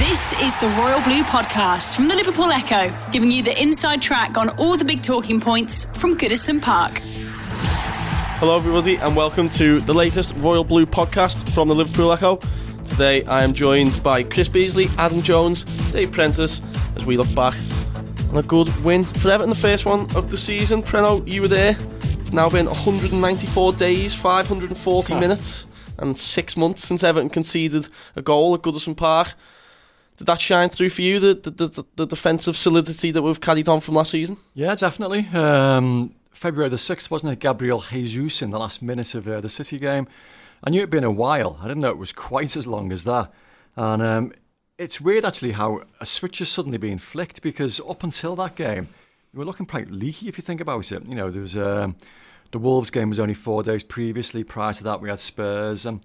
This is the Royal Blue Podcast from the Liverpool Echo, giving you the inside track on all the big talking points from Goodison Park. Hello, everybody, and welcome to the latest Royal Blue podcast from the Liverpool Echo. Today, I am joined by Chris Beesley, Adam Jones, Dave Prentice, as we look back on a good win for Everton, the first one of the season. Preno, you were there. It's now been 194 days, 540 minutes, and six months since Everton conceded a goal at Goodison Park. Did that shine through for you, the, the, the, the defensive solidity that we've carried on from last season? Yeah, definitely. Um, February the 6th, wasn't it? Gabriel Jesus in the last minute of uh, the City game. I knew it'd been a while. I didn't know it was quite as long as that. And um, it's weird, actually, how a switch is suddenly being flicked because up until that game, we were looking quite leaky if you think about it. You know, there was um, the Wolves game was only four days previously. Prior to that, we had Spurs. And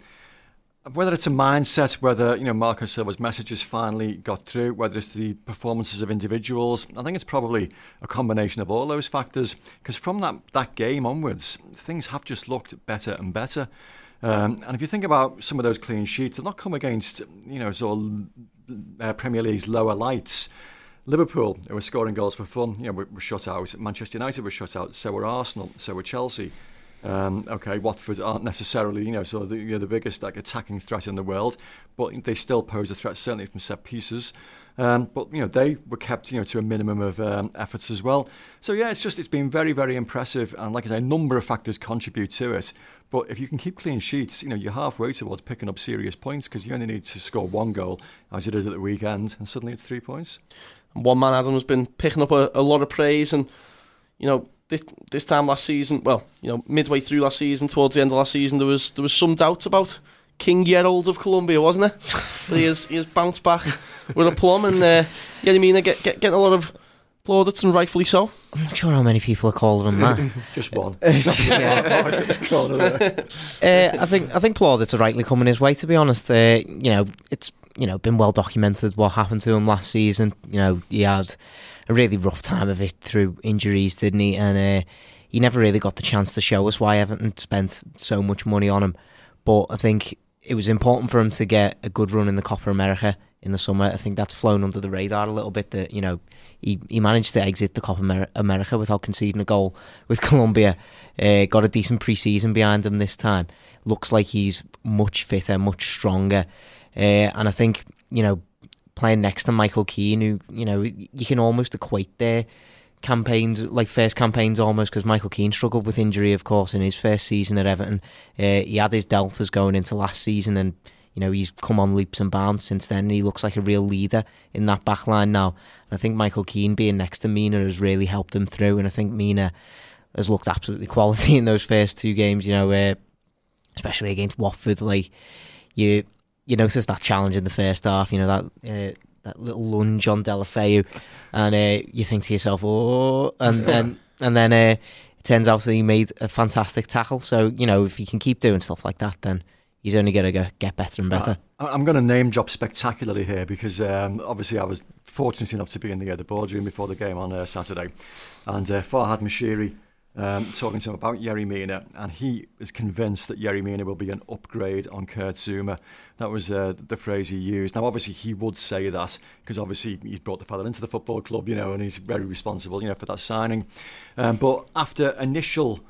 whether it's a mindset, whether you know Marco Silva's messages finally got through, whether it's the performances of individuals, I think it's probably a combination of all those factors. Because from that that game onwards, things have just looked better and better. Um, and if you think about some of those clean sheets, they've not come against you know sort of uh, Premier League's lower lights. Liverpool, who were scoring goals for fun, you know, were, were shut out. Manchester United were shut out. So were Arsenal. So were Chelsea. Um, okay, Watford aren't necessarily, you know, sort of the, you know, the biggest like attacking threat in the world, but they still pose a threat, certainly from set pieces. Um, but you know, they were kept, you know, to a minimum of um, efforts as well. So yeah, it's just it's been very, very impressive, and like I say, a number of factors contribute to it. But if you can keep clean sheets, you know, you're halfway towards picking up serious points because you only need to score one goal, as you did at the weekend, and suddenly it's three points. One man Adam has been picking up a, a lot of praise, and you know, this this time last season, well, you know, midway through last season, towards the end of last season, there was there was some doubt about King Gerald of Colombia, wasn't there? but he has he has bounced back with a plum, and uh, yeah, I mean, get, get getting a lot of plaudits, and rightfully so. I'm not sure how many people are calling him that. Just one. uh, I think I think plaudits are rightly coming his way. To be honest, uh, you know, it's you know been well documented what happened to him last season. You know, he had a really rough time of it through injuries, didn't he? And uh, he never really got the chance to show us why Everton spent so much money on him. But I think it was important for him to get a good run in the Copa America in the summer. I think that's flown under the radar a little bit. That you know he he managed to exit the Copa America without conceding a goal with Colombia. Uh, got a decent pre-season behind him this time. Looks like he's much fitter, much stronger, uh, and I think you know playing next to Michael Keane, who you know you can almost equate their campaigns like first campaigns almost because Michael Keane struggled with injury, of course, in his first season at Everton. Uh, he had his deltas going into last season, and you know he's come on leaps and bounds since then. And he looks like a real leader in that back line now. And I think Michael Keane being next to Mina has really helped him through, and I think Mina has looked absolutely quality in those first two games. You know, uh, especially against Watford, like you you notice that challenge in the first half. You know that uh, that little lunge on Deulofeu, and uh, you think to yourself, "Oh," and then and then uh, it turns out that he made a fantastic tackle. So you know if he can keep doing stuff like that, then he's only going to get better and better. Uh, I'm going to name drop spectacularly here because um, obviously I was fortunate enough to be in the, uh, the boardroom before the game on uh, Saturday, and uh, Farhad Moshiri um, talking to him about Yerry Mina, and he is convinced that Yerry Mina will be an upgrade on Kurt Zouma. That was uh, the phrase he used. Now, obviously, he would say that because obviously he's brought the father into the football club, you know, and he's very responsible, you know, for that signing. Um, but after initial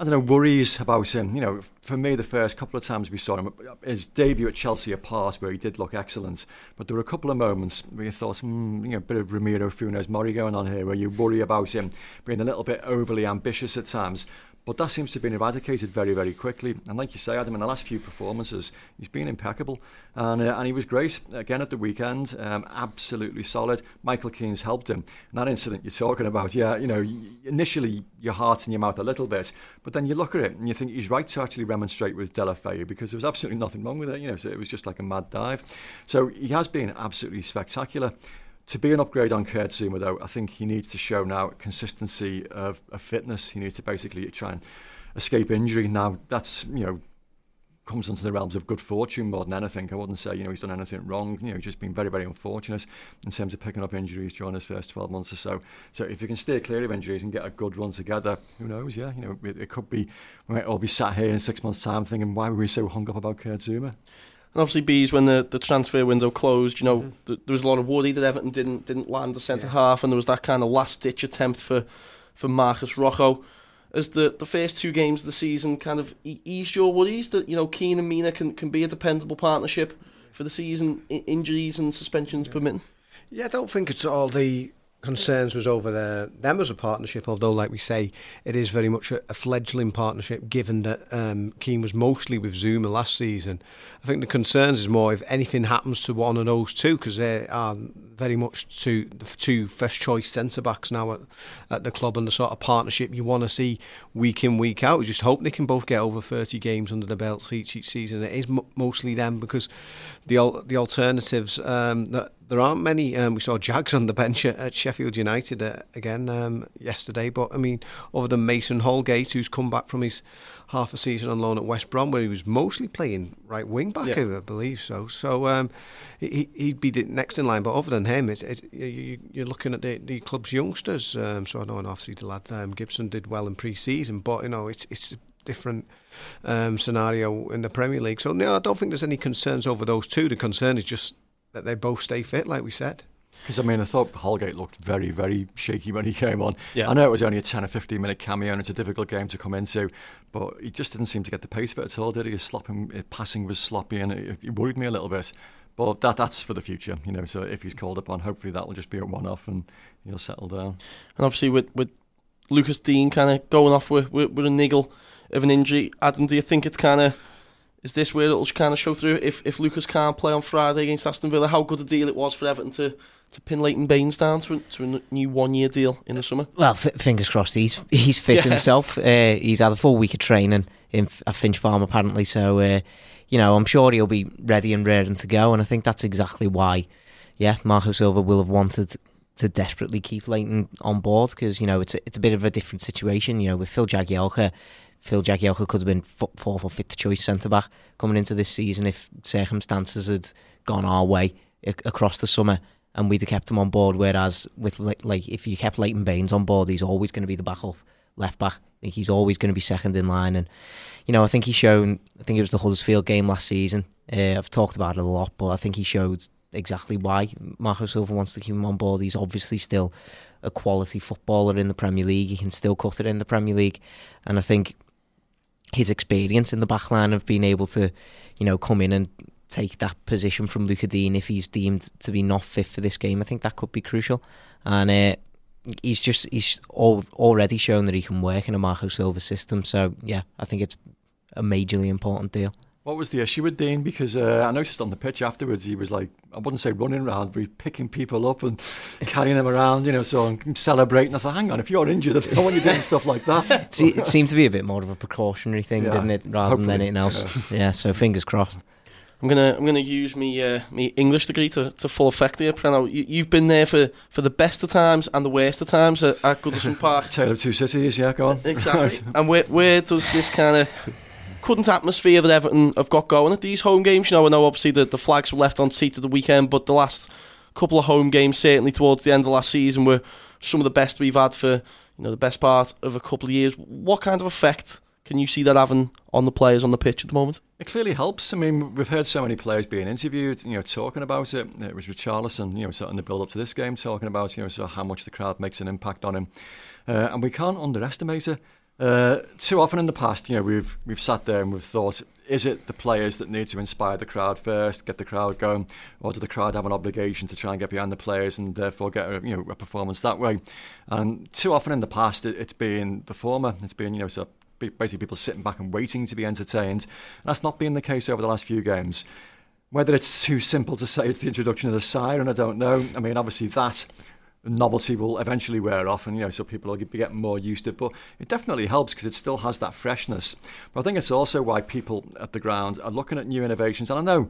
I don't know, worries about him. You know, for me, the first couple of times we saw him, his debut at Chelsea apart, where he did look excellent, but there were a couple of moments where you thought, hmm, you know, a bit of Ramiro Funes Mori going on here, where you worry about him being a little bit overly ambitious at times. But that seems to have been eradicated very, very quickly. And like you say, Adam, in the last few performances, he's been impeccable. And, uh, and he was great again at the weekend, um, absolutely solid. Michael Keane's helped him. And that incident you're talking about, yeah, you know, initially your heart's in your mouth a little bit, but then you look at it and you think he's right to actually remonstrate with Deulofeu because there was absolutely nothing wrong with it. You know, so it was just like a mad dive. So he has been absolutely spectacular. To be an upgrade on Kurt Zouma, though, I think he needs to show now consistency of, of fitness. He needs to basically try and escape injury. Now, that's, you know, comes into the realms of good fortune more than anything. I wouldn't say, you know, he's done anything wrong. You know, he's just been very, very unfortunate in terms of picking up injuries during his first 12 months or so. So if you can stay clear of injuries and get a good run together, who knows, yeah, you know, it, it could be, we might all be sat here in six months' time thinking, why were we so hung up about Kurt Zouma? And obviously, bees when the, the transfer window closed, you know, mm-hmm. th- there was a lot of worry that Everton didn't didn't land a centre yeah. half, and there was that kind of last ditch attempt for for Marcos Rojo. As the, the first two games of the season kind of e- eased your worries that you know Keane and Mina can, can be a dependable partnership for the season, I- injuries and suspensions yeah. permitting. Yeah, I don't think it's all the concerns was over there, them as a partnership, although, like we say, it is very much a, a fledgling partnership, given that um, Keane was mostly with Zouma last season. I think the concerns is more if anything happens to one of those two, because they are very much two, the two first choice centre backs now at, at the club and the sort of partnership you want to see week in, week out. We just hope they can both get over 30 games under the belts each, each season. It is m- mostly them because the, the alternatives um, that there aren't many. Um, we saw Jags on the bench at, at Sheffield United uh, again um, yesterday, but I mean, other than Mason Holgate, who's come back from his half a season on loan at West Brom, where he was mostly playing right wing back, yeah. I believe so. So um, he, would be next in line, but other than him, it, it, you, are looking at the, the club's youngsters. Um, so I know, and obviously the lad um, Gibson did well in pre-season, but you know, it's it's a different um, scenario in the Premier League. So no, I don't think there's any concerns over those two. The concern is just that they both stay fit, like we said. Because I mean, I thought Holgate looked very, very shaky when he came on. Yeah. I know it was only a ten or fifteen minute cameo, and it's a difficult game to come into, but he just didn't seem to get the pace of it at all. Did he? His slopping, his passing was sloppy, and it, it worried me a little bit. But that that's for the future, you know. So if he's called upon, hopefully that will just be a one-off, and he'll settle down. And obviously, with with Lucas Digne kind of going off with, with, with a niggle of an injury, Adam, do you think it's kind of is this where it'll kind of show through? If if Lucas can't play on Friday against Aston Villa, how good a deal it was for Everton to, to pin Leighton Baines down to a, to a new one year deal in the summer? Well, f- fingers crossed. He's he's fit yeah. himself. Uh, he's had a full week of training in at Finch Farm apparently. So uh, you know, I'm sure he'll be ready and raring to go. And I think that's exactly why, yeah, Marco Silva will have wanted to desperately keep Leighton on board because you know it's a, it's a bit of a different situation. You know, with Phil Jagielka Phil Jagielka could have been fourth or fifth choice centre back coming into this season if circumstances had gone our way across the summer and we'd have kept him on board. Whereas with like if you kept Leighton Baines on board, he's always going to be the backup left back. he's always going to be second in line. And you know, I think he's shown. I think it was the Huddersfield game last season. Uh, I've talked about it a lot, but I think he showed exactly why Marco Silva wants to keep him on board. He's obviously still a quality footballer in the Premier League. He can still cut it in the Premier League, and I think his experience in the back line of being able to, you know, come in and take that position from Luca Digne if he's deemed to be not fit for this game. I think that could be crucial. And uh, he's just he's all, already shown that he can work in a Marco Silva system. So yeah, I think it's a majorly important deal. What was the issue with Digne? Because uh, I noticed on the pitch afterwards, he was like, I wouldn't say running around, but he's picking people up and carrying them around, you know, so I'm celebrating. I thought, hang on, if you're injured, I don't want you doing stuff like that. See, it seemed to be a bit more of a precautionary thing, yeah, didn't it, rather hopefully. than anything else? Yeah. yeah. so fingers crossed. I'm gonna I'm gonna use me uh, me English degree to, to full effect here. Preno, you, have been there for, for the best of times and the worst of times at, at Goodison Park. Tale of two cities, yeah, go on. Exactly. and where where does this kind of couldn't atmosphere that Everton have got going at these home games. You know, I know obviously the, the flags were left on seat at the weekend, but the last couple of home games, certainly towards the end of last season, were some of the best we've had for you know the best part of a couple of years. What kind of effect can you see that having on the players on the pitch at the moment? It clearly helps. I mean, we've heard so many players being interviewed, you know, talking about it. It was Richarlison, you know, sort of in the build up to this game, talking about you know, so how much the crowd makes an impact on him, uh, and we can't underestimate it. Uh, too often in the past, you know, we've we've sat there and we've thought, is it the players that need to inspire the crowd first, get the crowd going, or do the crowd have an obligation to try and get behind the players and therefore get a, you know a performance that way? And too often in the past, it, has been the former. It's been you know so basically people sitting back and waiting to be entertained. And that's not been the case over the last few games. Whether it's too simple to say it's the introduction of the siren, I don't know. I mean, obviously that novelty will eventually wear off and you know so people will be getting more used to it but it definitely helps because it still has that freshness but I think it's also why people at the ground are looking at new innovations and I know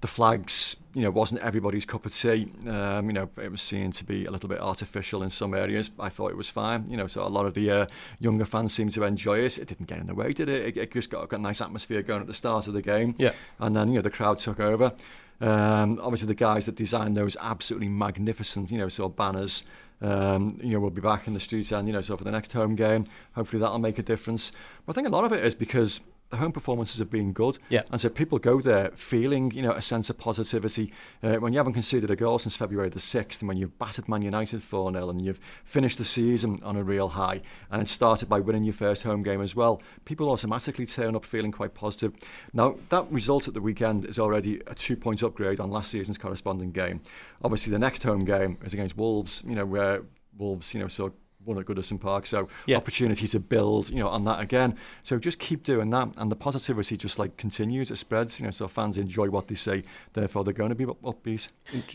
the flags, you know, wasn't everybody's cup of tea. Um, you know, it was seen to be a little bit artificial in some areas. I thought it was fine. You know, so a lot of the uh, younger fans seemed to enjoy it. It didn't get in the way, did it? It, it just got, got a nice atmosphere going at the start of the game. Yeah. And then, you know, the crowd took over. Um, obviously, the guys that designed those absolutely magnificent, you know, sort of banners, um, you know, we'll be back in the streets and, you know, so for the next home game, hopefully that'll make a difference. But I think a lot of it is because the home performances have been good. Yeah. And so people go there feeling, you know, a sense of positivity. Uh, when you haven't conceded a goal since February the 6th, and when you've battered Man United 4 0 and you've finished the season on a real high, and it started by winning your first home game as well, people automatically turn up feeling quite positive. Now, that result at the weekend is already a two point upgrade on last season's corresponding game. Obviously, the next home game is against Wolves, you know, where Wolves, you know, so won at Goodison Park. So yeah. opportunity to build, you know, on that again. So just keep doing that, and the positivity just like continues. It spreads, you know, so fans enjoy what they see. Therefore, they're going to be upbeat.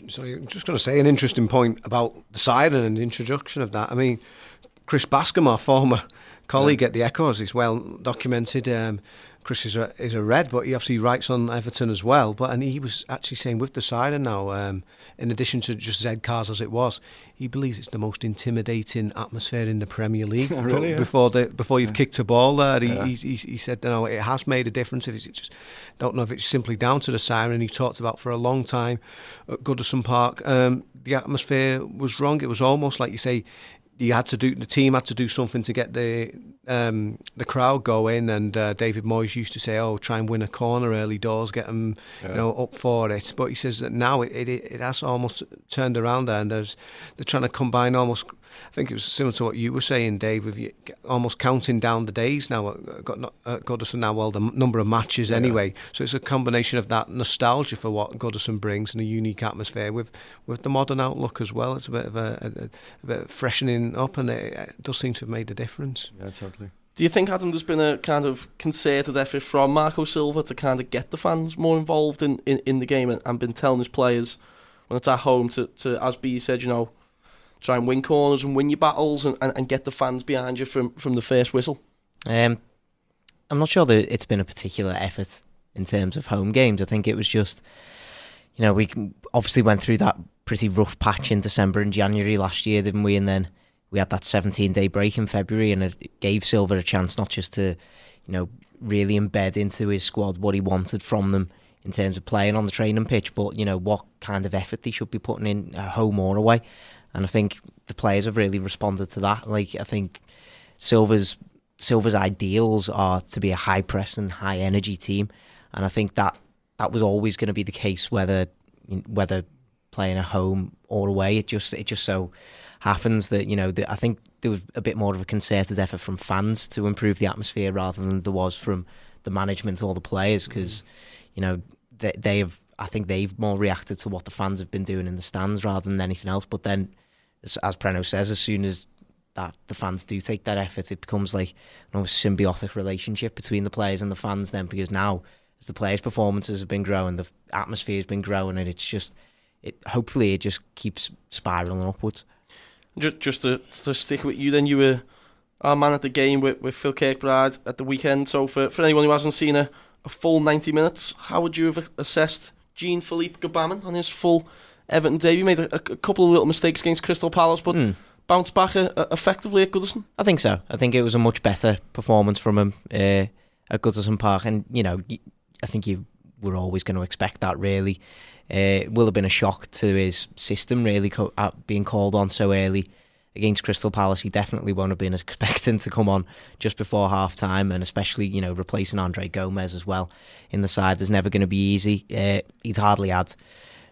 So I'm just going to say an interesting point about the siren and the introduction of that. I mean, Chris Bascombe, our former colleague yeah. at the Echoes, is well documented. Um, Chris is a, is a red, but he obviously writes on Everton as well. But and he was actually saying with the siren now, um, in addition to just Z cars as it was, he believes it's the most intimidating atmosphere in the Premier League. really, yeah. Before the before you've yeah. kicked a ball there, he, yeah. he, he, he, said, you know, it has made a difference. If it's just don't know if it's simply down to the siren. He talked about for a long time at Goodison Park. Um, the atmosphere was wrong. It was almost like you say you had to do the team had to do something to get the um, the crowd going. And uh, David Moyes used to say, "Oh, try and win a corner early doors, get them yeah. you know up for it." But he says that now it, it, it has almost turned around there, and there's they're trying to combine almost. I think it was similar to what you were saying, Dave, with you almost counting down the days now. Got uh, Goodison now, well, the number of matches yeah. anyway. So it's a combination of that nostalgia for what Goodison brings and a unique atmosphere with with the modern outlook as well. It's a bit of a, a, a bit of freshening up, and it, it, does seem to have made a difference. Yeah, totally. Do you think, Adam, there's been a kind of concerted effort from Marco Silva to kind of get the fans more involved in, in, in the game and, and been telling his players when it's at home to, to, as B said, you know, try and win corners and win your battles and, and, and get the fans behind you from, from the first whistle? Um, I'm not sure that it's been a particular effort in terms of home games. I think it was just, you know, we obviously went through that pretty rough patch in December and January last year, didn't we? And then we had that 17 day break in February, and it gave Silva a chance not just to, you know, really embed into his squad what he wanted from them in terms of playing on the training pitch, but you know what kind of effort they should be putting in home or away. And I think the players have really responded to that. Like I think Silva's Silva's ideals are to be a high press and high energy team, and I think that that was always going to be the case whether whether playing at home or away. It just it just so happens that you know the, I think there was a bit more of a concerted effort from fans to improve the atmosphere rather than there was from the management or the players because mm-hmm. you know they, they have I think they've more reacted to what the fans have been doing in the stands rather than anything else. But then, as, Preno says, as soon as that the fans do take that effort, it becomes like an almost symbiotic relationship between the players and the fans. Then because now, as the players' performances have been growing, the atmosphere has been growing, and it's just it. Hopefully, it just keeps spiraling upwards. Just, just to, to stick with you, then you were our man at the game with, with Phil Kirkbride at the weekend. So for, for anyone who hasn't seen a, a full 90 minutes, how would you have assessed Jean Philippe Gbamin on his full Everton debut? Made a, a, couple of little mistakes against Crystal Palace, but mm. bounced back a, uh, a, effectively at Goodison. I think so. I think it was a much better performance from him uh, at Goodison Park, and you know, I think you were always going to expect that. Really, uh, it will have been a shock to his system, really, co- being called on so early against Crystal Palace. He definitely won't have been expecting to come on just before half time, and especially, you know, replacing Andre Gomes as well in the side is never going to be easy. Uh, he'd hardly had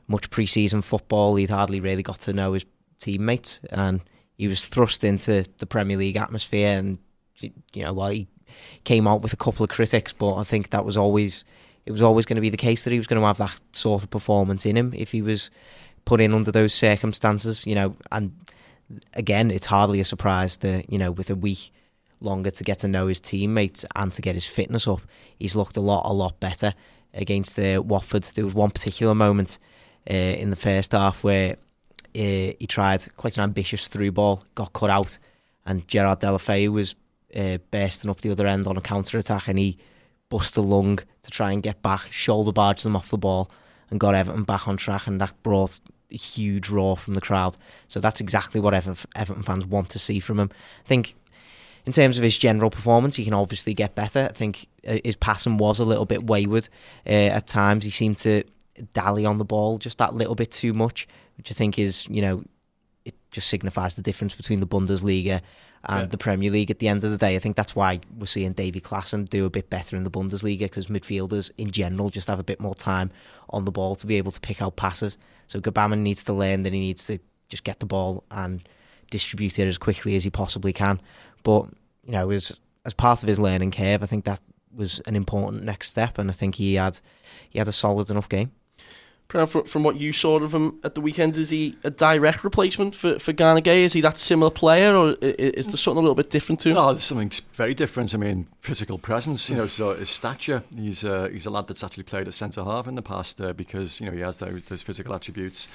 much pre season football, he'd hardly really got to know his teammates, and he was thrust into the Premier League atmosphere. And, you know, well, he came out with a couple of critics, but I think that was always it was always going to be the case that he was going to have that sort of performance in him if he was put in under those circumstances, you know. And again, it's hardly a surprise that you know with a week longer to get to know his teammates and to get his fitness up, he's looked a lot, a lot better against uh, Watford. There was one particular moment uh, in the first half where uh, he tried quite an ambitious through ball, got cut out, and Gerard Deulofeu was uh, bursting up the other end on a counter attack, and he bust a lung to try and get back, shoulder barged them off the ball, and got Everton back on track, and that brought a huge roar from the crowd. So that's exactly what Everton fans want to see from him. I think in terms of his general performance, he can obviously get better. I think uh, his passing was a little bit wayward uh, at times. He seemed to dally on the ball just that little bit too much, which I think is, you know, it just signifies the difference between the Bundesliga and yeah. the Premier League at the end of the day. I think that's why we're seeing Davy Klaassen do a bit better in the Bundesliga because midfielders in general just have a bit more time on the ball to be able to pick out passes. So Gbamin needs to learn that he needs to just get the ball and distribute it as quickly as he possibly can. But you know, as as part of his learning curve, I think that was an important next step, and I think he had he had a solid enough game. From, from what you saw of him at the weekend, is he a direct replacement for, for? Is he that similar player, or is there something a little bit different to him? No, there's something very different. I mean, physical presence, you know, so his stature. He's uh, he's a lad that's actually played at centre half in the past uh, because you know he has those, those physical attributes.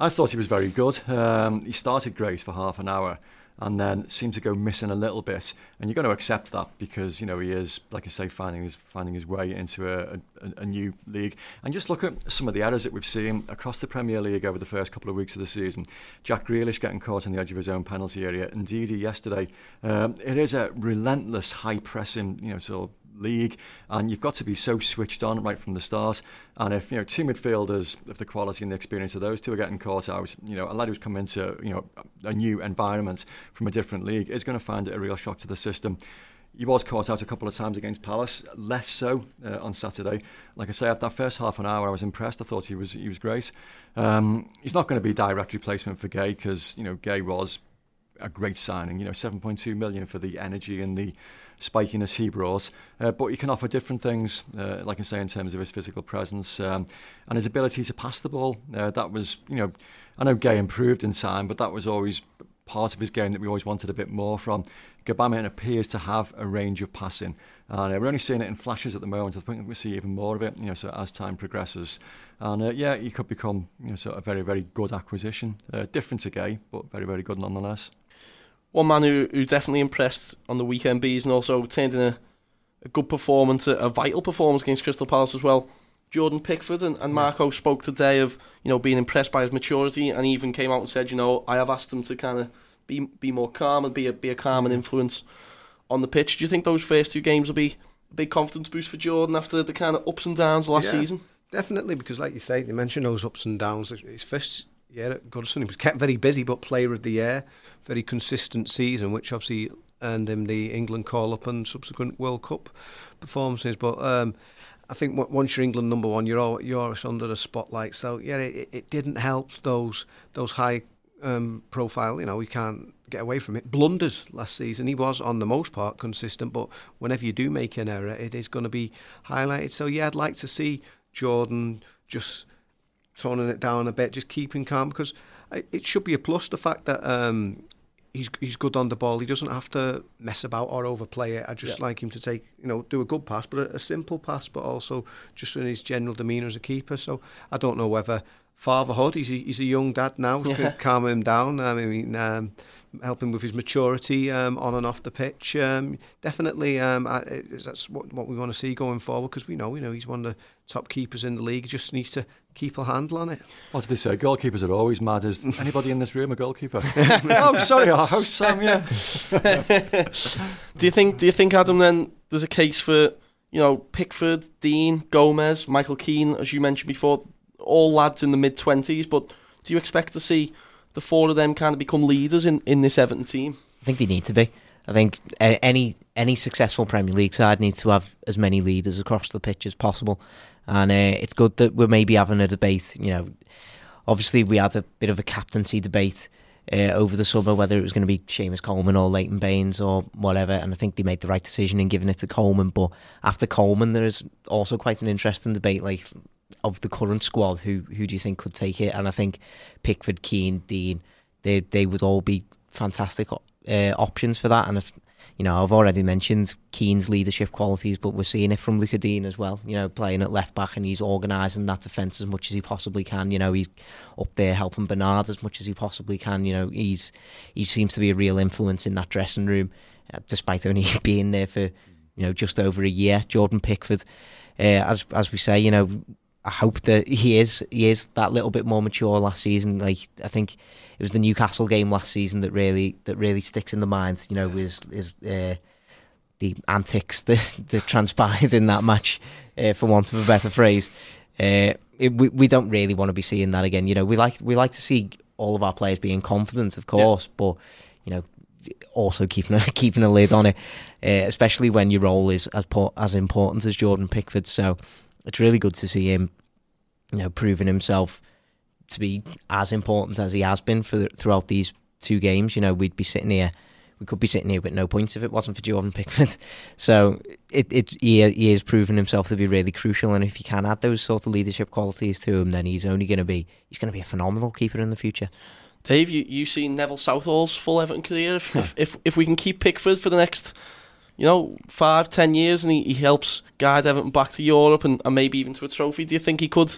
I thought he was very good. Um, he started great for half an hour and then seemed to go missing a little bit. And you're going to accept that because you know he is, like I say, finding his finding his way into a, a, a, new league. And just look at some of the errors that we've seen across the Premier League over the first couple of weeks of the season. Jack Grealish getting caught on the edge of his own penalty area. Indeed, yesterday, um, it is a relentless high pressing, you know, sort of league, and you've got to be so switched on right from the start. And if you know two midfielders of the quality and the experience of those two are getting caught out, you know a lad who's come into you know a new environment from a different league is going to find it a real shock to the system. He was caught out a couple of times against Palace, less so uh, on Saturday. Like I say, after that first half an hour, I was impressed. I thought he was he was great. Um, he's not going to be direct replacement for Gueye because you know Gueye was a great signing. You know, 7.2 million for the energy and the spikiness he brought. Uh, but he can offer different things, uh, like I say, in terms of his physical presence um, and his ability to pass the ball. Uh, that was, you know, I know Gueye improved in time, but that was always part of his game that we always wanted a bit more from. Gbamin appears to have a range of passing, and uh, we're only seeing it in flashes at the moment. I think we'll see even more of it, you know, so as time progresses. And uh, yeah, he could become, you know, sort of a very, very good acquisition. Uh, different to Gueye, but very, very good nonetheless one man who, who definitely impressed on the weekend bees and also turned in a, a good performance, a, a, vital performance against Crystal Palace as well. Jordan Pickford and, and Marco spoke today of you know being impressed by his maturity and even came out and said you know I have asked him to kind of be be more calm and be a be a calming mm. influence on the pitch. Do you think those first two games will be a big confidence boost for Jordan after the kind of ups and downs last yeah, season? Definitely, because like you say, they mentioned those ups and downs. His first year at Goodison, he was kept very busy, but player of the year very consistent season, which obviously earned him the England call up and subsequent World Cup performances. But um, I think once you're England number one, you're all, you're under the spotlight. So yeah, it, it didn't help those those high um, profile. You know, we can't get away from it. Blunders last season, he was on the most part consistent, but whenever you do make an error, it is going to be highlighted. So yeah, I'd like to see Jordan just toning it down a bit, just keeping calm because it should be a plus the fact that um, he's he's good on the ball. He doesn't have to mess about or overplay it. I just yeah. like him to take you know do a good pass, but a, a simple pass, but also just in his general demeanour as a keeper. So I don't know whether fatherhood. He's a, he's a young dad now. Yeah. calm him down. I mean, um, help him with his maturity um, on and off the pitch. Um, definitely, um, I, that's what, what we want to see going forward because we know, we know he's one of the top keepers in the league. He just needs to keep a handle on it. What did they say? Goalkeepers are always mad. Is anybody in this room a goalkeeper? oh, sorry, our host Sam. Yeah. do you think? Do you think Adam? Then there's a case for you know Pickford, Digne, Gomes, Michael Keane, as you mentioned before, all lads in the mid twenties. But do you expect to see the four of them kind of become leaders in, in this Everton team? I think they need to be. I think any any successful Premier League side needs to have as many leaders across the pitch as possible, and uh, it's good that we're maybe having a debate. You know, obviously we had a bit of a captaincy debate uh, over the summer whether it was going to be Seamus Coleman or Leighton Baines or whatever, and I think they made the right decision in giving it to Coleman. But after Coleman, there is also quite an interesting debate, like of the current squad, who who do you think could take it? And I think Pickford, Keane, Digne, they they would all be fantastic uh, options for that. And if you know, I've already mentioned Keane's leadership qualities, but we're seeing it from Lucas Digne as well. You know, playing at left back and he's organising that defence as much as he possibly can. You know, he's up there helping Bernard as much as he possibly can. You know, he's he seems to be a real influence in that dressing room, uh, despite only being there for you know just over a year. Jordan Pickford, uh, as as we say, you know, I hope that he is he is that little bit more mature last season. Like I think it was the Newcastle game last season that really that really sticks in the mind. You know, is is uh, the antics that, that transpired in that match, uh, for want of a better phrase. Uh, it, we we don't really want to be seeing that again. You know, we like we like to see all of our players being confident, of course, yeah. but you know, also keeping a, keeping a lid on it, uh, especially when your role is as as important as Jordan Pickford. So it's really good to see him, you know, proving himself to be as important as he has been for the, throughout these two games. You know, we'd be sitting here, we could be sitting here with no points if it wasn't for Jordan Pickford. So it, it he, he is proving himself to be really crucial, and if you can add those sort of leadership qualities to him, then he's only going to be he's going to be a phenomenal keeper in the future. Dave, you you seen Neville Southall's full Everton career? If, if, if if we can keep Pickford for the next you know, five, ten years, and he, he helps guide Everton back to Europe and, and maybe even to a trophy. Do you think he could?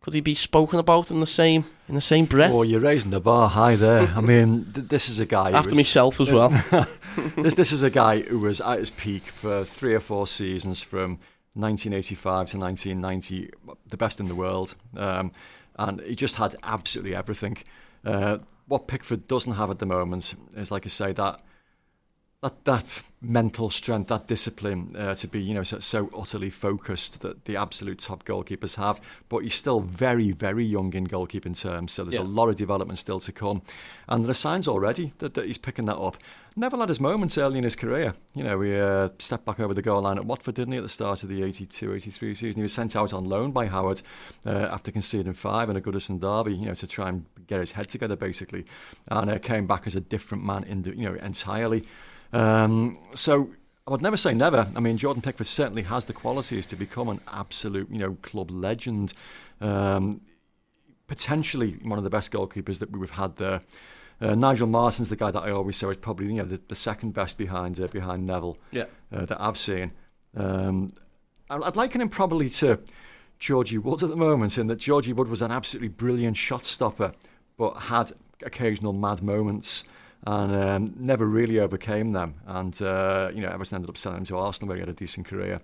Could he be spoken about in the same in the same breath? Oh, you're raising the bar high there. I mean, th- this is a guy after was, myself as well. this this is a guy who was at his peak for three or four seasons from 1985 to 1990, the best in the world, um, and he just had absolutely everything. Uh, what Pickford doesn't have at the moment is, like I say, that that that mental strength, that discipline uh, to be, you know, so, so, utterly focused that the absolute top goalkeepers have. But he's still very, very young in goalkeeping terms, so there's yeah. a lot of development still to come. And there are signs already that, that he's picking that up. Neville had his moments early in his career. You know, he uh, stepped back over the goal line at Watford, didn't he, at the start of the 82-83 season. He was sent out on loan by Howard uh, after conceding five in a Goodison derby, you know, to try and get his head together, basically. And uh, came back as a different man, in the, you know, entirely. Um, so I would never say never. I mean, Jordan Pickford certainly has the qualities to become an absolute, you know, club legend. Um, potentially one of the best goalkeepers that we've had there. Uh, Nigel Martyn's the guy that I always say is probably you know the, the second best behind uh, behind Neville yeah. uh, that I've seen. Um, I'd liken him probably to Georgie Wood at the moment, in that Georgie Wood was an absolutely brilliant shot stopper, but had occasional mad moments and um, never really overcame them. And uh, you know, Everton ended up selling him to Arsenal, where he had a decent career.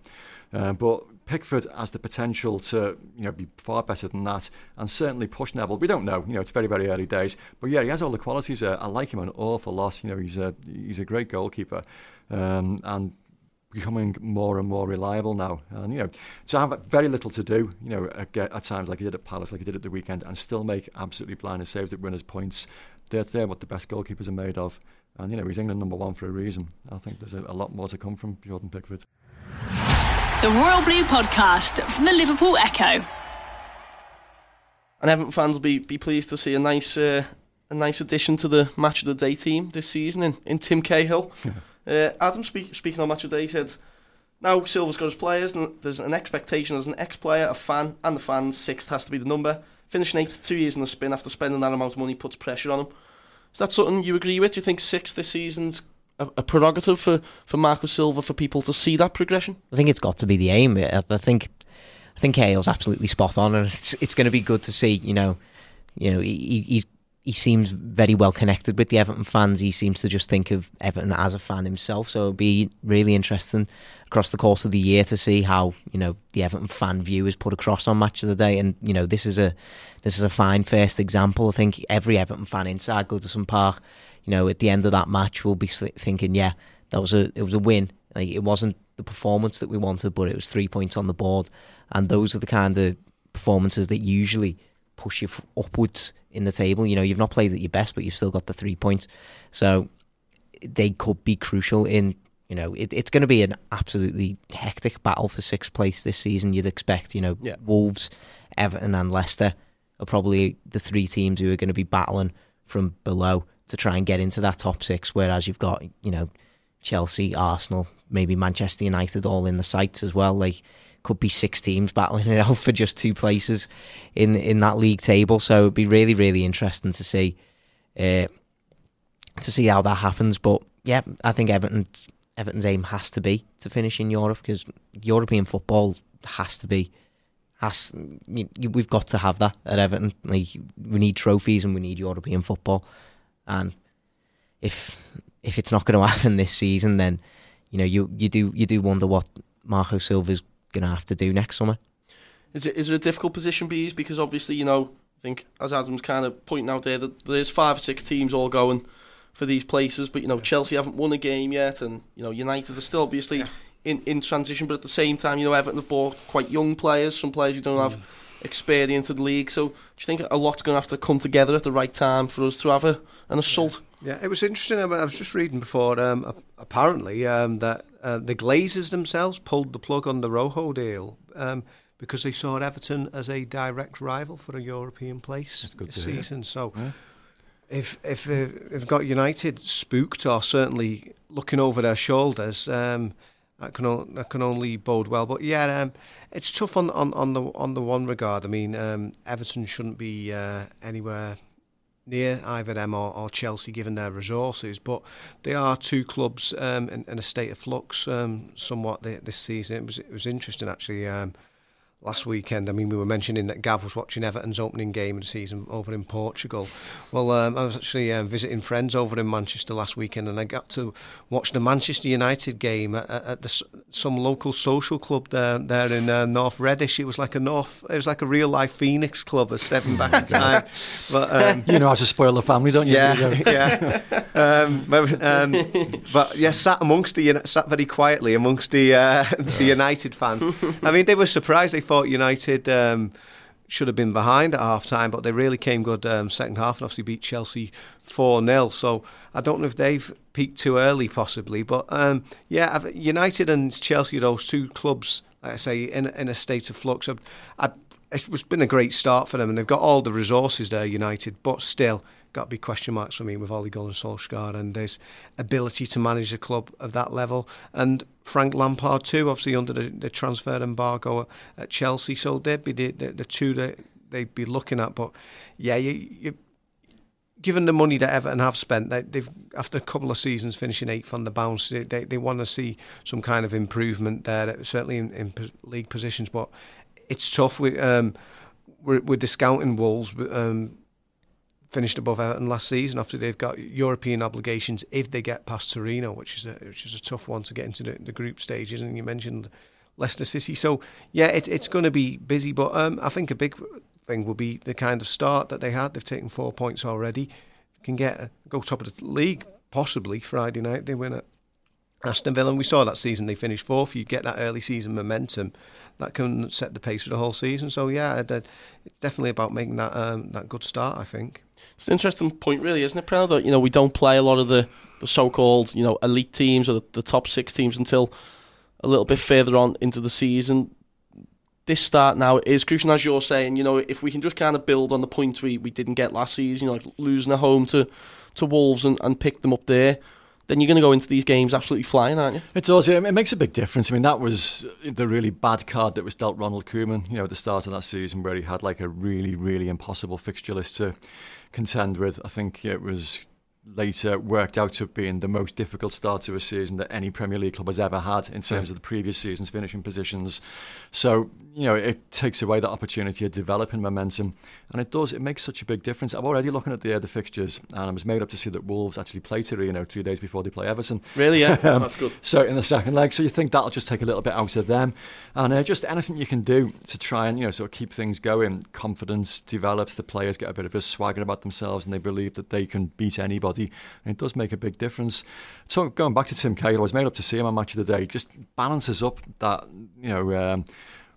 Uh, but Pickford has the potential to you know be far better than that, and certainly push Neville. We don't know, you know, it's very very early days. But yeah, he has all the qualities. Uh, I like him an awful lot. You know, he's a he's a great goalkeeper, um, and becoming more and more reliable now. And, you know, to have very little to do, you know, at, at, times like he did at Palace, like he did at the weekend, and still make absolutely blinding saves that winners points they're, they're what the best goalkeepers are made of. And, you know, he's England number one for a reason. I think there's a, a lot more to come from Jordan Pickford. The Royal Blue Podcast from the Liverpool Echo. And Everton fans will be, be pleased to see a nice uh, a nice addition to the Match of the Day team this season in, in Tim Cahill. uh, Adam, speak, speaking on Match of the Day, said, now Silva's got his players, and there's an expectation as an ex-player, a fan, and the fans, sixth has to be the number finishing eight two years in the spin after spending that amount of money puts pressure on him. Is that something you agree with? Do you think six this season's a, a prerogative for, for Marco Silva for people to see that progression? I think it's got to be the aim. I think I think Hale's absolutely spot on, and it's it's going to be good to see. You know, you know he, he he seems very well connected with the Everton fans. He seems to just think of Everton as a fan himself. So it'll be really interesting across the course of the year to see how you know the Everton fan view is put across on Match of the Day. And you know this is a this is a fine first example. I think every Everton fan inside Goodison Park, you know, at the end of that match will be thinking, yeah, that was a it was a win. Like it wasn't the performance that we wanted, but it was three points on the board. And those are the kind of performances that usually push you upwards in the table. You know, you've not played at your best, but you've still got the three points. So they could be crucial in. You know, it, it's going to be an absolutely hectic battle for sixth place this season. You'd expect. You know, yeah. Wolves, Everton, and Leicester are probably the three teams who are going to be battling from below to try and get into that top six. Whereas you've got, you know, Chelsea, Arsenal, maybe Manchester United all in the sights as well. Like could be six teams battling it out for just two places in in that league table. So it'd be really really interesting to see. Uh, to see how that happens. But yeah, I think Everton Everton's aim has to be to finish in Europe because European football has to be has you, you, we've got to have that at Everton. Like we need trophies and we need European football, and if if it's not going to happen this season, then you know you you do you do wonder what Marco Silva's going to have to do next summer. Is it is it a difficult position, bees? Because obviously you know I think as Adam's kind of pointing out there that there's five or six teams all going for these places, but you know Chelsea haven't won a game yet, and you know United are still obviously yeah. in in transition, but at the same time, you know Everton have bought quite young players, some players who don't mm. have experience in the league. So do you think a lot's going to have to come together at the right time for us to have a, an assault? Yeah, it was interesting. I, mean, I was just reading before. Um, apparently, um, that uh, the Glazers themselves pulled the plug on the Rojo deal um, because they saw Everton as a direct rival for a European place this season. Hear. So. Yeah if if they've got United spooked or certainly looking over their shoulders, um, that can o- that can only bode well. But yeah, um, it's tough on, on, on the on the one regard. I mean, um, Everton shouldn't be uh, anywhere near either them or, or, Chelsea given their resources, but they are two clubs um, in, in, a state of flux um, somewhat this season. It was it was interesting actually. Um, last weekend. I mean, we were mentioning that Gav was watching Everton's opening game of the season over in Portugal. Well, um, I was actually um, visiting friends over in Manchester last weekend, and I got to watch the Manchester United game at, at the, some local social club there, there in uh, North Reddish. It was like a North, it was like a real life Phoenix club, of stepping back in time. But um, you know how to spoil the family, don't you? Yeah, yeah. Um, but, um, but yeah, sat amongst the sat very quietly amongst the uh, the United fans. I mean, they were surprised. They thought United um, should have been behind at half time, but they really came good um, second half and obviously beat Chelsea 4 0. So I don't know if they've peaked too early, possibly. But um, yeah, United and Chelsea, those two clubs, like I say, in, in a state of flux. I, I, it's been a great start for them, and they've got all the resources there, United, but still got be question marks for me with Ole Gunnar Solskjaer and his ability to manage a club of that level. And Frank Lampard too, obviously under the, the transfer embargo at Chelsea. So they'd be the, the, the two that they'd be looking at. But yeah, you, you given the money that Everton have spent, they, have after a couple of seasons finishing eighth on the bounce, they, they, they want to see some kind of improvement there, certainly in, in league positions. But it's tough. We, um, we're, we're discounting Wolves. Um, finished above Everton last season after they've got European obligations if they get past Torino, which is a which is a tough one to get into the, the group stages. And you mentioned Leicester City, so yeah, it, it's going to be busy. But um, I think a big thing will be the kind of start that they had. They've taken four points already. Can get go top of the league possibly Friday night. They win it. Aston Villa, and we saw that season they finished fourth. You get that early season momentum, that can set the pace for the whole season. So yeah, it's definitely about making that um, that good start. I think. It's an interesting point, really, isn't it, Proud? That you know we don't play a lot of the, the so-called you know elite teams or the, the top six teams until a little bit further on into the season. This start now is crucial, as you're saying. You know, if we can just kind of build on the points we, we didn't get last season, you know, like losing at home to to Wolves and, and pick them up there then you're going to go into these games absolutely flying, aren't you? It does. It makes a big difference. I mean, that was the really bad card that was dealt Ronald Koeman, you know, at the start of that season, where he had like a really, really impossible fixture list to contend with. I think it was later worked out to have been the most difficult start to a season that any Premier League club has ever had in terms of the previous season's finishing positions. So, you know, it takes away that opportunity of developing momentum. And it does, it makes such a big difference. I'm already looking at the, uh, the fixtures and I was made up to see that Wolves actually play Torino three days before they play Everton. Really, yeah? um, that's good. So in the second leg, so you think that'll just take a little bit out of them. And uh, just anything you can do to try and, you know, sort of keep things going. Confidence develops, the players get a bit of a swagger about themselves and they believe that they can beat anybody and it does make a big difference. So going back to Tim Cahill, I was made up to see him on Match of the Day. Just balances up that you know. Um,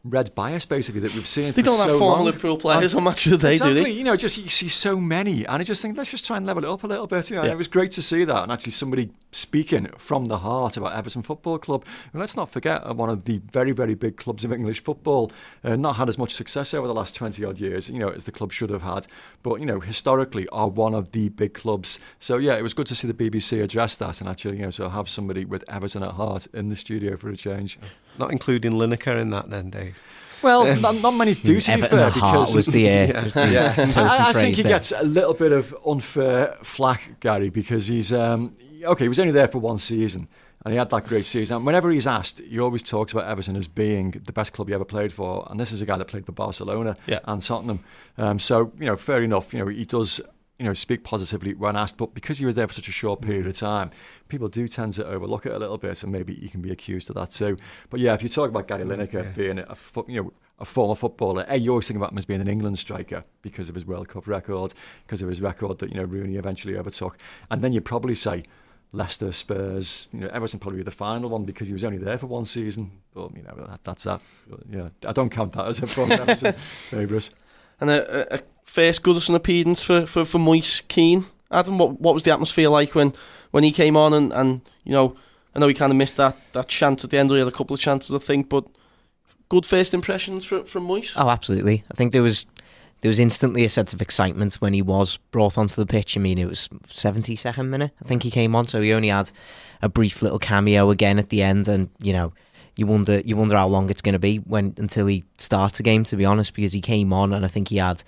red bias basically that we've seen. They don't have so former long. Liverpool players on match of the day, exactly, do they? You know, just you see so many, and I just think let's just try and level it up a little bit. You know, yeah. it was great to see that, and actually somebody speaking from the heart about Everton Football Club. And let's not forget one of the very very big clubs of English football, uh, not had as much success over the last twenty odd years. You know, as the club should have had, but you know, historically are one of the big clubs. So yeah, it was good to see the BBC address that and actually you know so have somebody with Everton at heart in the studio for a change. Not including Lineker in that, then, Dave. Well, not, not many do to be fair because was the, uh, was the Yeah. I, I think he there. gets a little bit of unfair flack, Gary, because he's um, okay. He was only there for one season, and he had that great season. And whenever he's asked, he always talks about Everton as being the best club he ever played for. And this is a guy that played for Barcelona Yeah. and Tottenham. Um, so you know, fair enough. You know, he does. You know, speak positively when asked, but because he was there for such a short mm. period of time, people do tend to overlook it a little bit, and maybe you can be accused of that too. But yeah, if you talk about Gary Lineker being a you know a former footballer, A, you always think about him as being an England striker because of his World Cup record, because of his record that you know Rooney eventually overtook, and then you probably say Leicester, Spurs, you know Everton probably be the final one because he was only there for one season. But you know that, that's that. Yeah, I don't count that as a former Everton favourite. And a, a first Goodison appearance for, for, for Moise Kean. Adam, what what was the atmosphere like when, when he came on and, and you know, I know he kind of missed that, that chance at the end, or he had a couple of chances, I think, but good first impressions from, from Moise? Oh, absolutely. I think there was there was instantly a sense of excitement when he was brought onto the pitch. I mean, it was 72nd minute. I think he came on, so he only had a brief little cameo again at the end, and you know, you wonder you wonder how long it's going to be when until he starts a game. To be honest, because he came on, and I think he had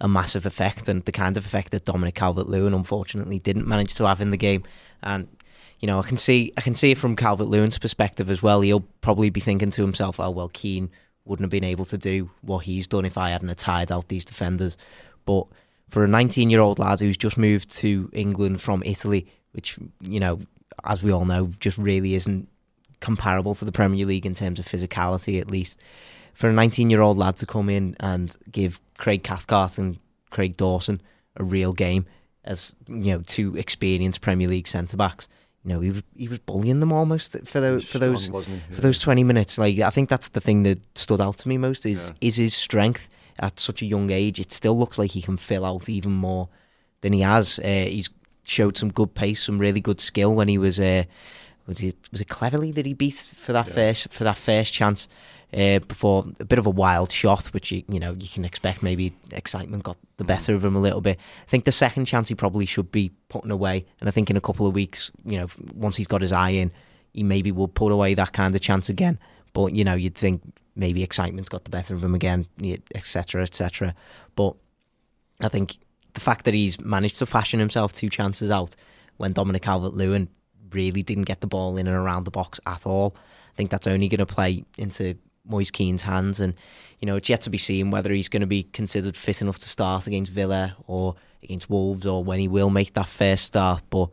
a massive effect, and the kind of effect that Dominic Calvert-Lewin unfortunately didn't manage to have in the game, and. You know, I can see I can see it from Calvert Lewin's perspective as well. He'll probably be thinking to himself, "Oh well, Kean wouldn't have been able to do what he's done if I hadn't have tied out these defenders." But for a 19 year old lad who's just moved to England from Italy, which you know, as we all know, just really isn't comparable to the Premier League in terms of physicality, at least. For a 19 year old lad to come in and give Craig Cathcart and Craig Dawson a real game as you know two experienced Premier League centre backs, you know he was he was bullying them almost for those for those wasn't for those 20 minutes. Like i think that's the thing that stood out to me most is Yeah. is his strength at such a young age. It still looks like he can fill out even more than he has. Uh, he's showed some good pace some really good skill when he was uh, was it was it Cleverley that he beat for that Yeah. first for that first chance uh, before a bit of a wild shot, which you you know you can expect. Maybe excitement got the Mm. better of him a little bit. I think the second chance he probably should be putting away, and I think in a couple of weeks, you know, once he's got his eye in, he maybe will put away that kind of chance again. But you know, you'd think maybe excitement's got the better of him again, etc., etc. But I think the fact that he's managed to fashion himself two chances out when Dominic Calvert-Lewin really didn't get the ball in and around the box at all, I think that's only going to play into Moise Kean's hands. And you know, it's yet to be seen whether he's going to be considered fit enough to start against Villa or against Wolves, or when he will make that first start. But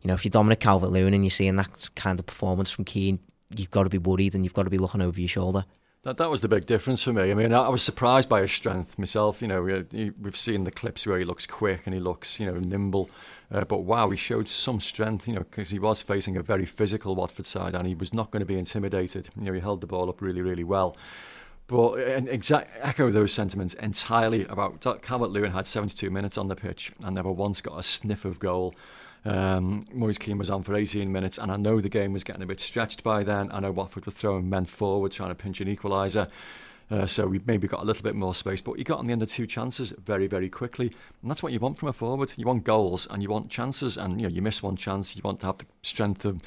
you know, if you're Dominic Calvert-Lewin and you're seeing that kind of performance from Kean, you've got to be worried and you've got to be looking over your shoulder. That that was the big difference for me. I mean, I, I was surprised by his strength myself. You know, we, we've seen the clips where he looks quick and he looks, you know, nimble. Uh, but wow, he showed some strength. You know, because he was facing a very physical Watford side, and he was not going to be intimidated. You know, he held the ball up really, really well. But and exact echo those sentiments entirely about Calvert Lewin had 72 minutes on the pitch and never once got a sniff of goal. Um, Moise Kean was on for 18 minutes, and I know the game was getting a bit stretched by then. I know Watford were throwing men forward, trying to pinch an equaliser. Uh, so we maybe got a little bit more space, but he got on the end of two chances very, very quickly, and that's what you want from a forward. You want goals and you want chances, and you know you miss one chance, you want to have the strength of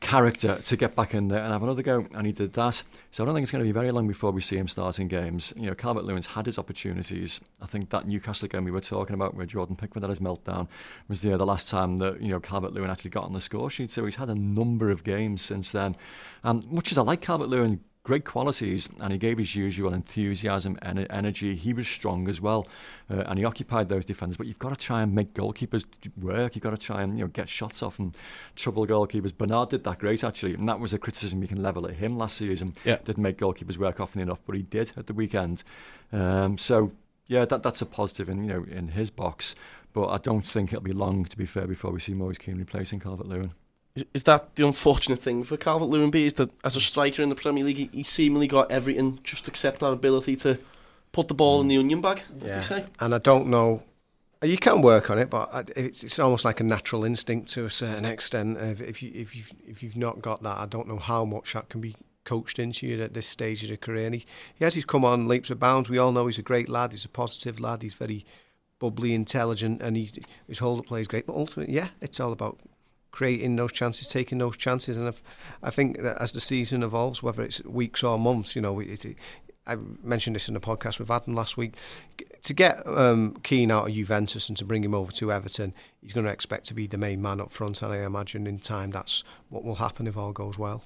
character to get back in there and have another go, and he did that. So I don't think it's going to be very long before we see him starting games. You know, Calvert Lewin's had his opportunities. I think that Newcastle game we were talking about, where Jordan Pickford had his meltdown, was the, the last time that you know Calvert Lewin actually got on the score sheet. So he's had a number of games since then. And much as I like Calvert Lewin, great qualities, and he gave his usual enthusiasm and energy. He was strong as well, uh, and he occupied those defenders. But you've got to try and make goalkeepers work. You've got to try and you know get shots off and trouble goalkeepers. Bernard did that great actually, and that was a criticism you can level at him last season. Yeah. Didn't make goalkeepers work often enough, but he did at the weekend. Um, so yeah, that that's a positive in you know in his box. But I don't think it'll be long, to be fair, before we see Moise Kean replacing Calvert Lewin. Is, is that the unfortunate thing for Calvert Lewin B? Is that as a striker in the Premier League, he, he seemingly got everything just except that ability to put the ball in the mm. onion bag, as they say. And I don't know. You can work on it, but it's, it's almost like a natural instinct to a certain extent. If, if you if you if you've not got that, I don't know how much that can be coached into you at this stage of the career. And he, he has he's come on leaps and bounds. We all know he's a great lad. He's a positive lad. He's very bubbly, intelligent, and he, his hold up play is great. But ultimately, yeah, it's all about creating those chances, taking those chances. And if, I think that as the season evolves, whether it's weeks or months, you know, it, it, I mentioned this in the podcast with Adam last week. To get um, Kean out of Juventus and to bring him over to Everton, he's going to expect to be the main man up front, and I imagine in time that's what will happen if all goes well.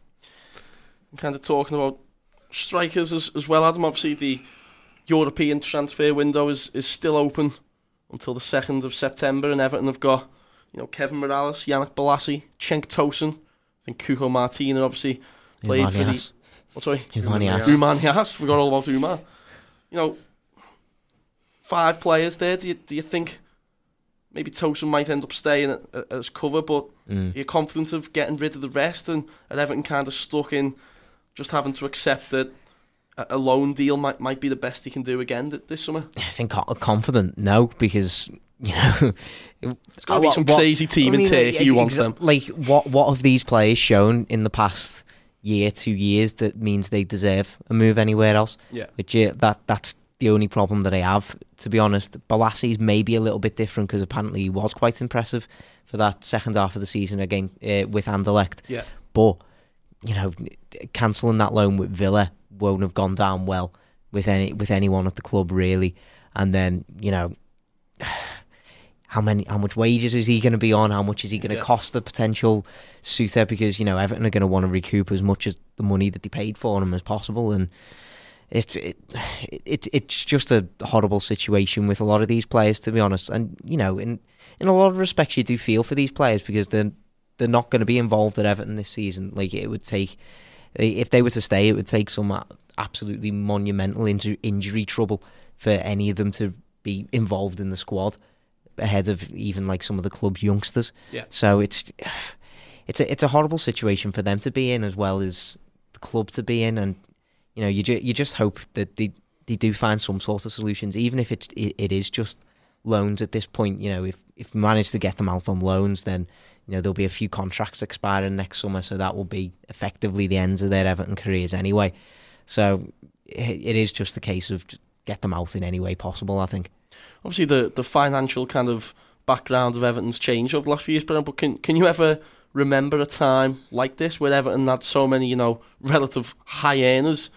I'm kind of talking about strikers as, as well, Adam. Obviously, the European transfer window is, is still open until the 2nd of September, and Everton have got you know Kevin Mirallas, Yannick Bolasie, Cenk Tosun, I think Cuco Martina obviously played for the. What, sorry? Humanias. Humanias. Forgot all about Human. You know, five players there. Do you, do you think maybe Tosun might end up staying as cover, but Mm. you're confident of getting rid of the rest and, and Everton kind of stuck in just having to accept that a, a loan deal might might be the best he can do again this summer? I think confident, no, because you know There's got to be some what- crazy team I mean, in Turkey like, wants exa- them. Like what? What have these players shown in the past year, two years that means they deserve a move anywhere else? Yeah. Which uh, that that's the only problem that I have, to be honest. Bolasie's maybe a little bit different because apparently he was quite impressive for that second half of the season again uh, with Anderlecht. Yeah. But you know, cancelling that loan with Villa won't have gone down well with any with anyone at the club really. And then you know, how many, how much wages is he going to be on? How much is he going to Yeah. cost the potential suitor? Because you know, Everton are going to want to recoup as much as the money that they paid for him as possible, and. It's it, it it's just a horrible situation with a lot of these players, to be honest. And you know, in in a lot of respects, you do feel for these players because they're they're not going to be involved at Everton this season. Like it would take, if they were to stay, it would take some absolutely monumental inju- injury trouble for any of them to be involved in the squad ahead of even like some of the club's youngsters. Yeah. So it's it's a it's a horrible situation for them to be in as well as the club to be in, and you know you ju- you just hope that they they do find some sort of solutions, even if it it, it is just loans at this point. You know, if if we manage to get them out on loans, then you know there'll be a few contracts expiring next summer, so that will be effectively the ends of their Everton careers anyway. So it, it is just a case of get them out in any way possible. I think. Obviously, the the financial kind of background of Everton's changed over the last few years, Brennan, but can can you ever remember a time like this where Everton had so many, you know, relative high earners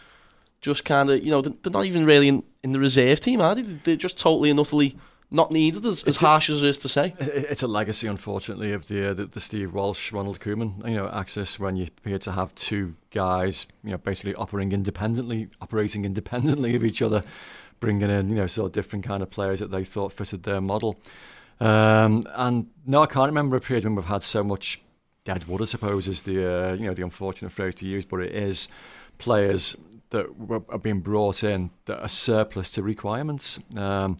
just kind of, you know, they're not even really in, in the reserve team, are they? They're just totally and utterly not needed, as, as It's a- harsh as it is to say. It's a legacy, unfortunately, of the, uh, the the Steve Walsh, Ronald Koeman, you know, access when you appear to have two guys, you know, basically operating independently, operating independently of each other, bringing in, you know, sort of different kind of players that they thought fitted their model. Um, and no, I can't remember a period when we've had so much dead wood. I suppose is the uh, you know the unfortunate phrase to use, but it is players that were, are being brought in that are surplus to requirements. Um,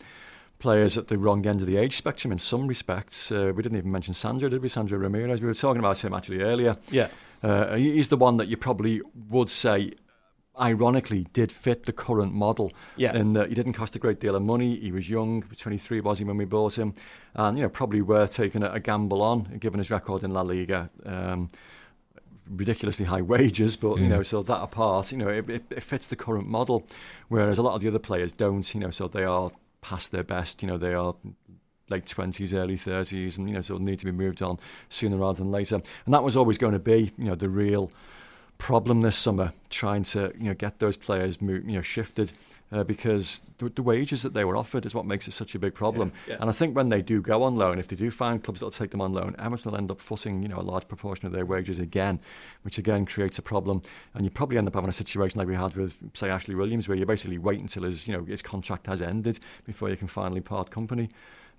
players at the wrong end of the age spectrum in some respects. Uh, we didn't even mention Sandro, did we? Sandro Ramirez. We were talking about him actually earlier. Yeah. Uh, he's the one that you probably would say, ironically, did fit the current model. Yeah. In that he didn't cost a great deal of money. He was young, 23 was he when we bought him, and you know probably were taking a, a gamble on, given his record in La Liga. Um, ridiculously high wages, but you know, so that apart, you know, it, it, it fits the current model. Whereas a lot of the other players don't, you know, so they are past their best, you know, they are late twenties, early thirties, and you know, so need to be moved on sooner rather than later. And that was always going to be, you know, the real problem this summer, trying to you know get those players move, you know shifted. Uh, because the, the wages that they were offered is what makes it such a big problem. Yeah, yeah. And I think when they do go on loan, if they do find clubs that'll take them on loan, Everton will end up footing you know a large proportion of their wages again, which again creates a problem. And you probably end up having a situation like we had with say Ashley Williams, where you basically wait until his you know his contract has ended before you can finally part company.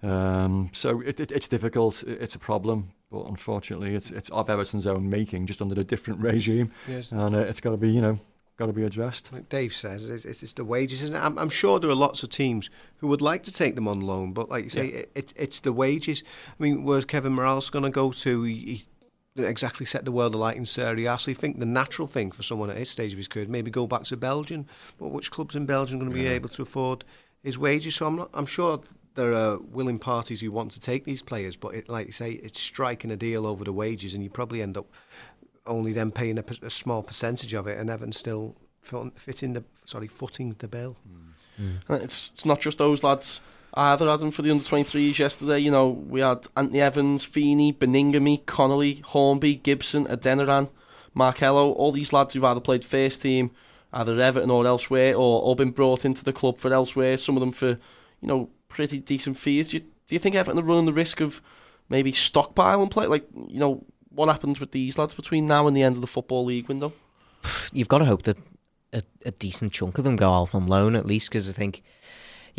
Um, so it, it, it's difficult. It's a problem, but unfortunately, it's it's of Everton's own making, just under a different regime, Yes. and uh, it's got to be you know got to be addressed. Like Dave says, it's, it's, the wages, isn't? I'm, I'm sure there are lots of teams who would like to take them on loan, but like you say, it, it, it's the wages. I mean, where's Kevin Mirallas going to go to? He, he exactly set the world alight in Serie A. So I think the natural thing for someone at his stage of his career, maybe go back to Belgium. But which clubs in Belgium are going to be able to afford his wages? So I'm not, I'm sure there are willing parties who want to take these players, but it, like you say, it's striking a deal over the wages, and you probably end up only then paying a, a small percentage of it, and Everton still fitting the sorry footing the bill. Mm. Mm. And It's it's not just those lads either, Adam, for the under 23s yesterday. You know, we had Anthony Evans, Feeney, Baningime, Connolly, Hornby, Gibson, Adeniran, Markelo, all these lads who've either played first team either Everton or elsewhere, or, or been brought into the club for elsewhere. Some of them for, you know, pretty decent fees. Do you, do you think Everton are running the risk of maybe stockpiling play? Like, you know, what happens with these lads between now and the end of the football league window? You've got to hope that a, a decent chunk of them go out on loan at least, because I think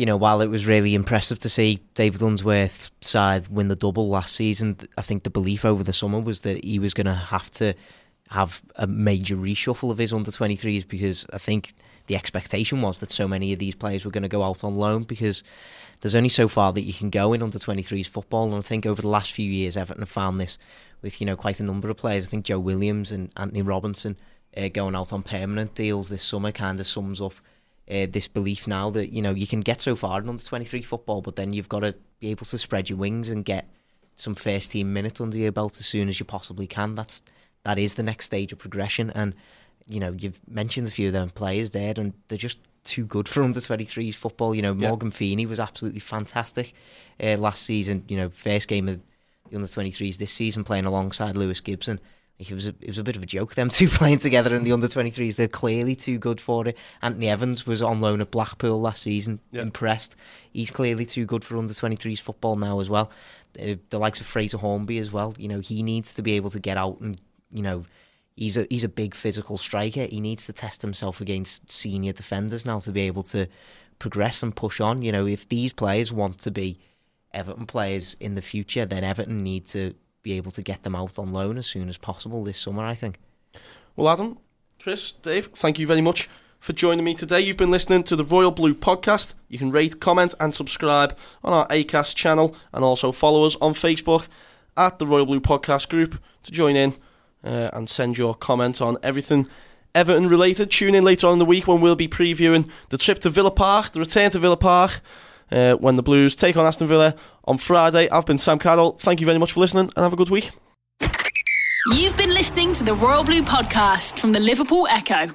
you know, while it was really impressive to see David Unsworth's side win the double last season, I think the belief over the summer was that he was going to have to have a major reshuffle of his under 23s because I think the expectation was that so many of these players were going to go out on loan because there's only so far that you can go in under 23s football. And I think over the last few years, Everton have found this with, you know, quite a number of players. I think Joe Williams and Antonee Robinson uh, going out on permanent deals this summer kind of sums up uh, this belief now that you know you can get so far in under 23 football, but then you've got to be able to spread your wings and get some first team minutes under your belt as soon as you possibly can. That's that is the next stage of progression, and you know you've mentioned a few of them players there, and they're just too good for under 23s football. You know Morgan Feeney was absolutely fantastic uh, last season. You know first game of the under 23s this season playing alongside Lewis Gibson. It was a, it was a bit of a joke them two playing together in the under 23s they're clearly too good for it. Anthony Evans was on loan at Blackpool last season yeah. impressed. He's clearly too good for under 23s football now as well. Uh, the likes of Fraser Hornby as well. You know he needs to be able to get out and you know he's a he's a big physical striker he needs to test himself against senior defenders now to be able to progress and push on you know if these players want to be Everton players in the future then Everton need to be able to get them out on loan as soon as possible this summer, I think. Well, Adam, Chris, Dave, thank you very much for joining me today. You've been listening to the Royal Blue podcast. You can rate, comment, and subscribe on our ACAST channel and also follow us on Facebook at the Royal Blue podcast group to join in uh, and send your comments on everything Everton related. Tune in later on in the week when we'll be previewing the trip to Villa Park, the return to Villa Park uh, when the Blues take on Aston Villa on Friday. I've been Sam Carroll. Thank you very much for listening and have a good week. You've been listening to the Royal Blue podcast from the Liverpool Echo.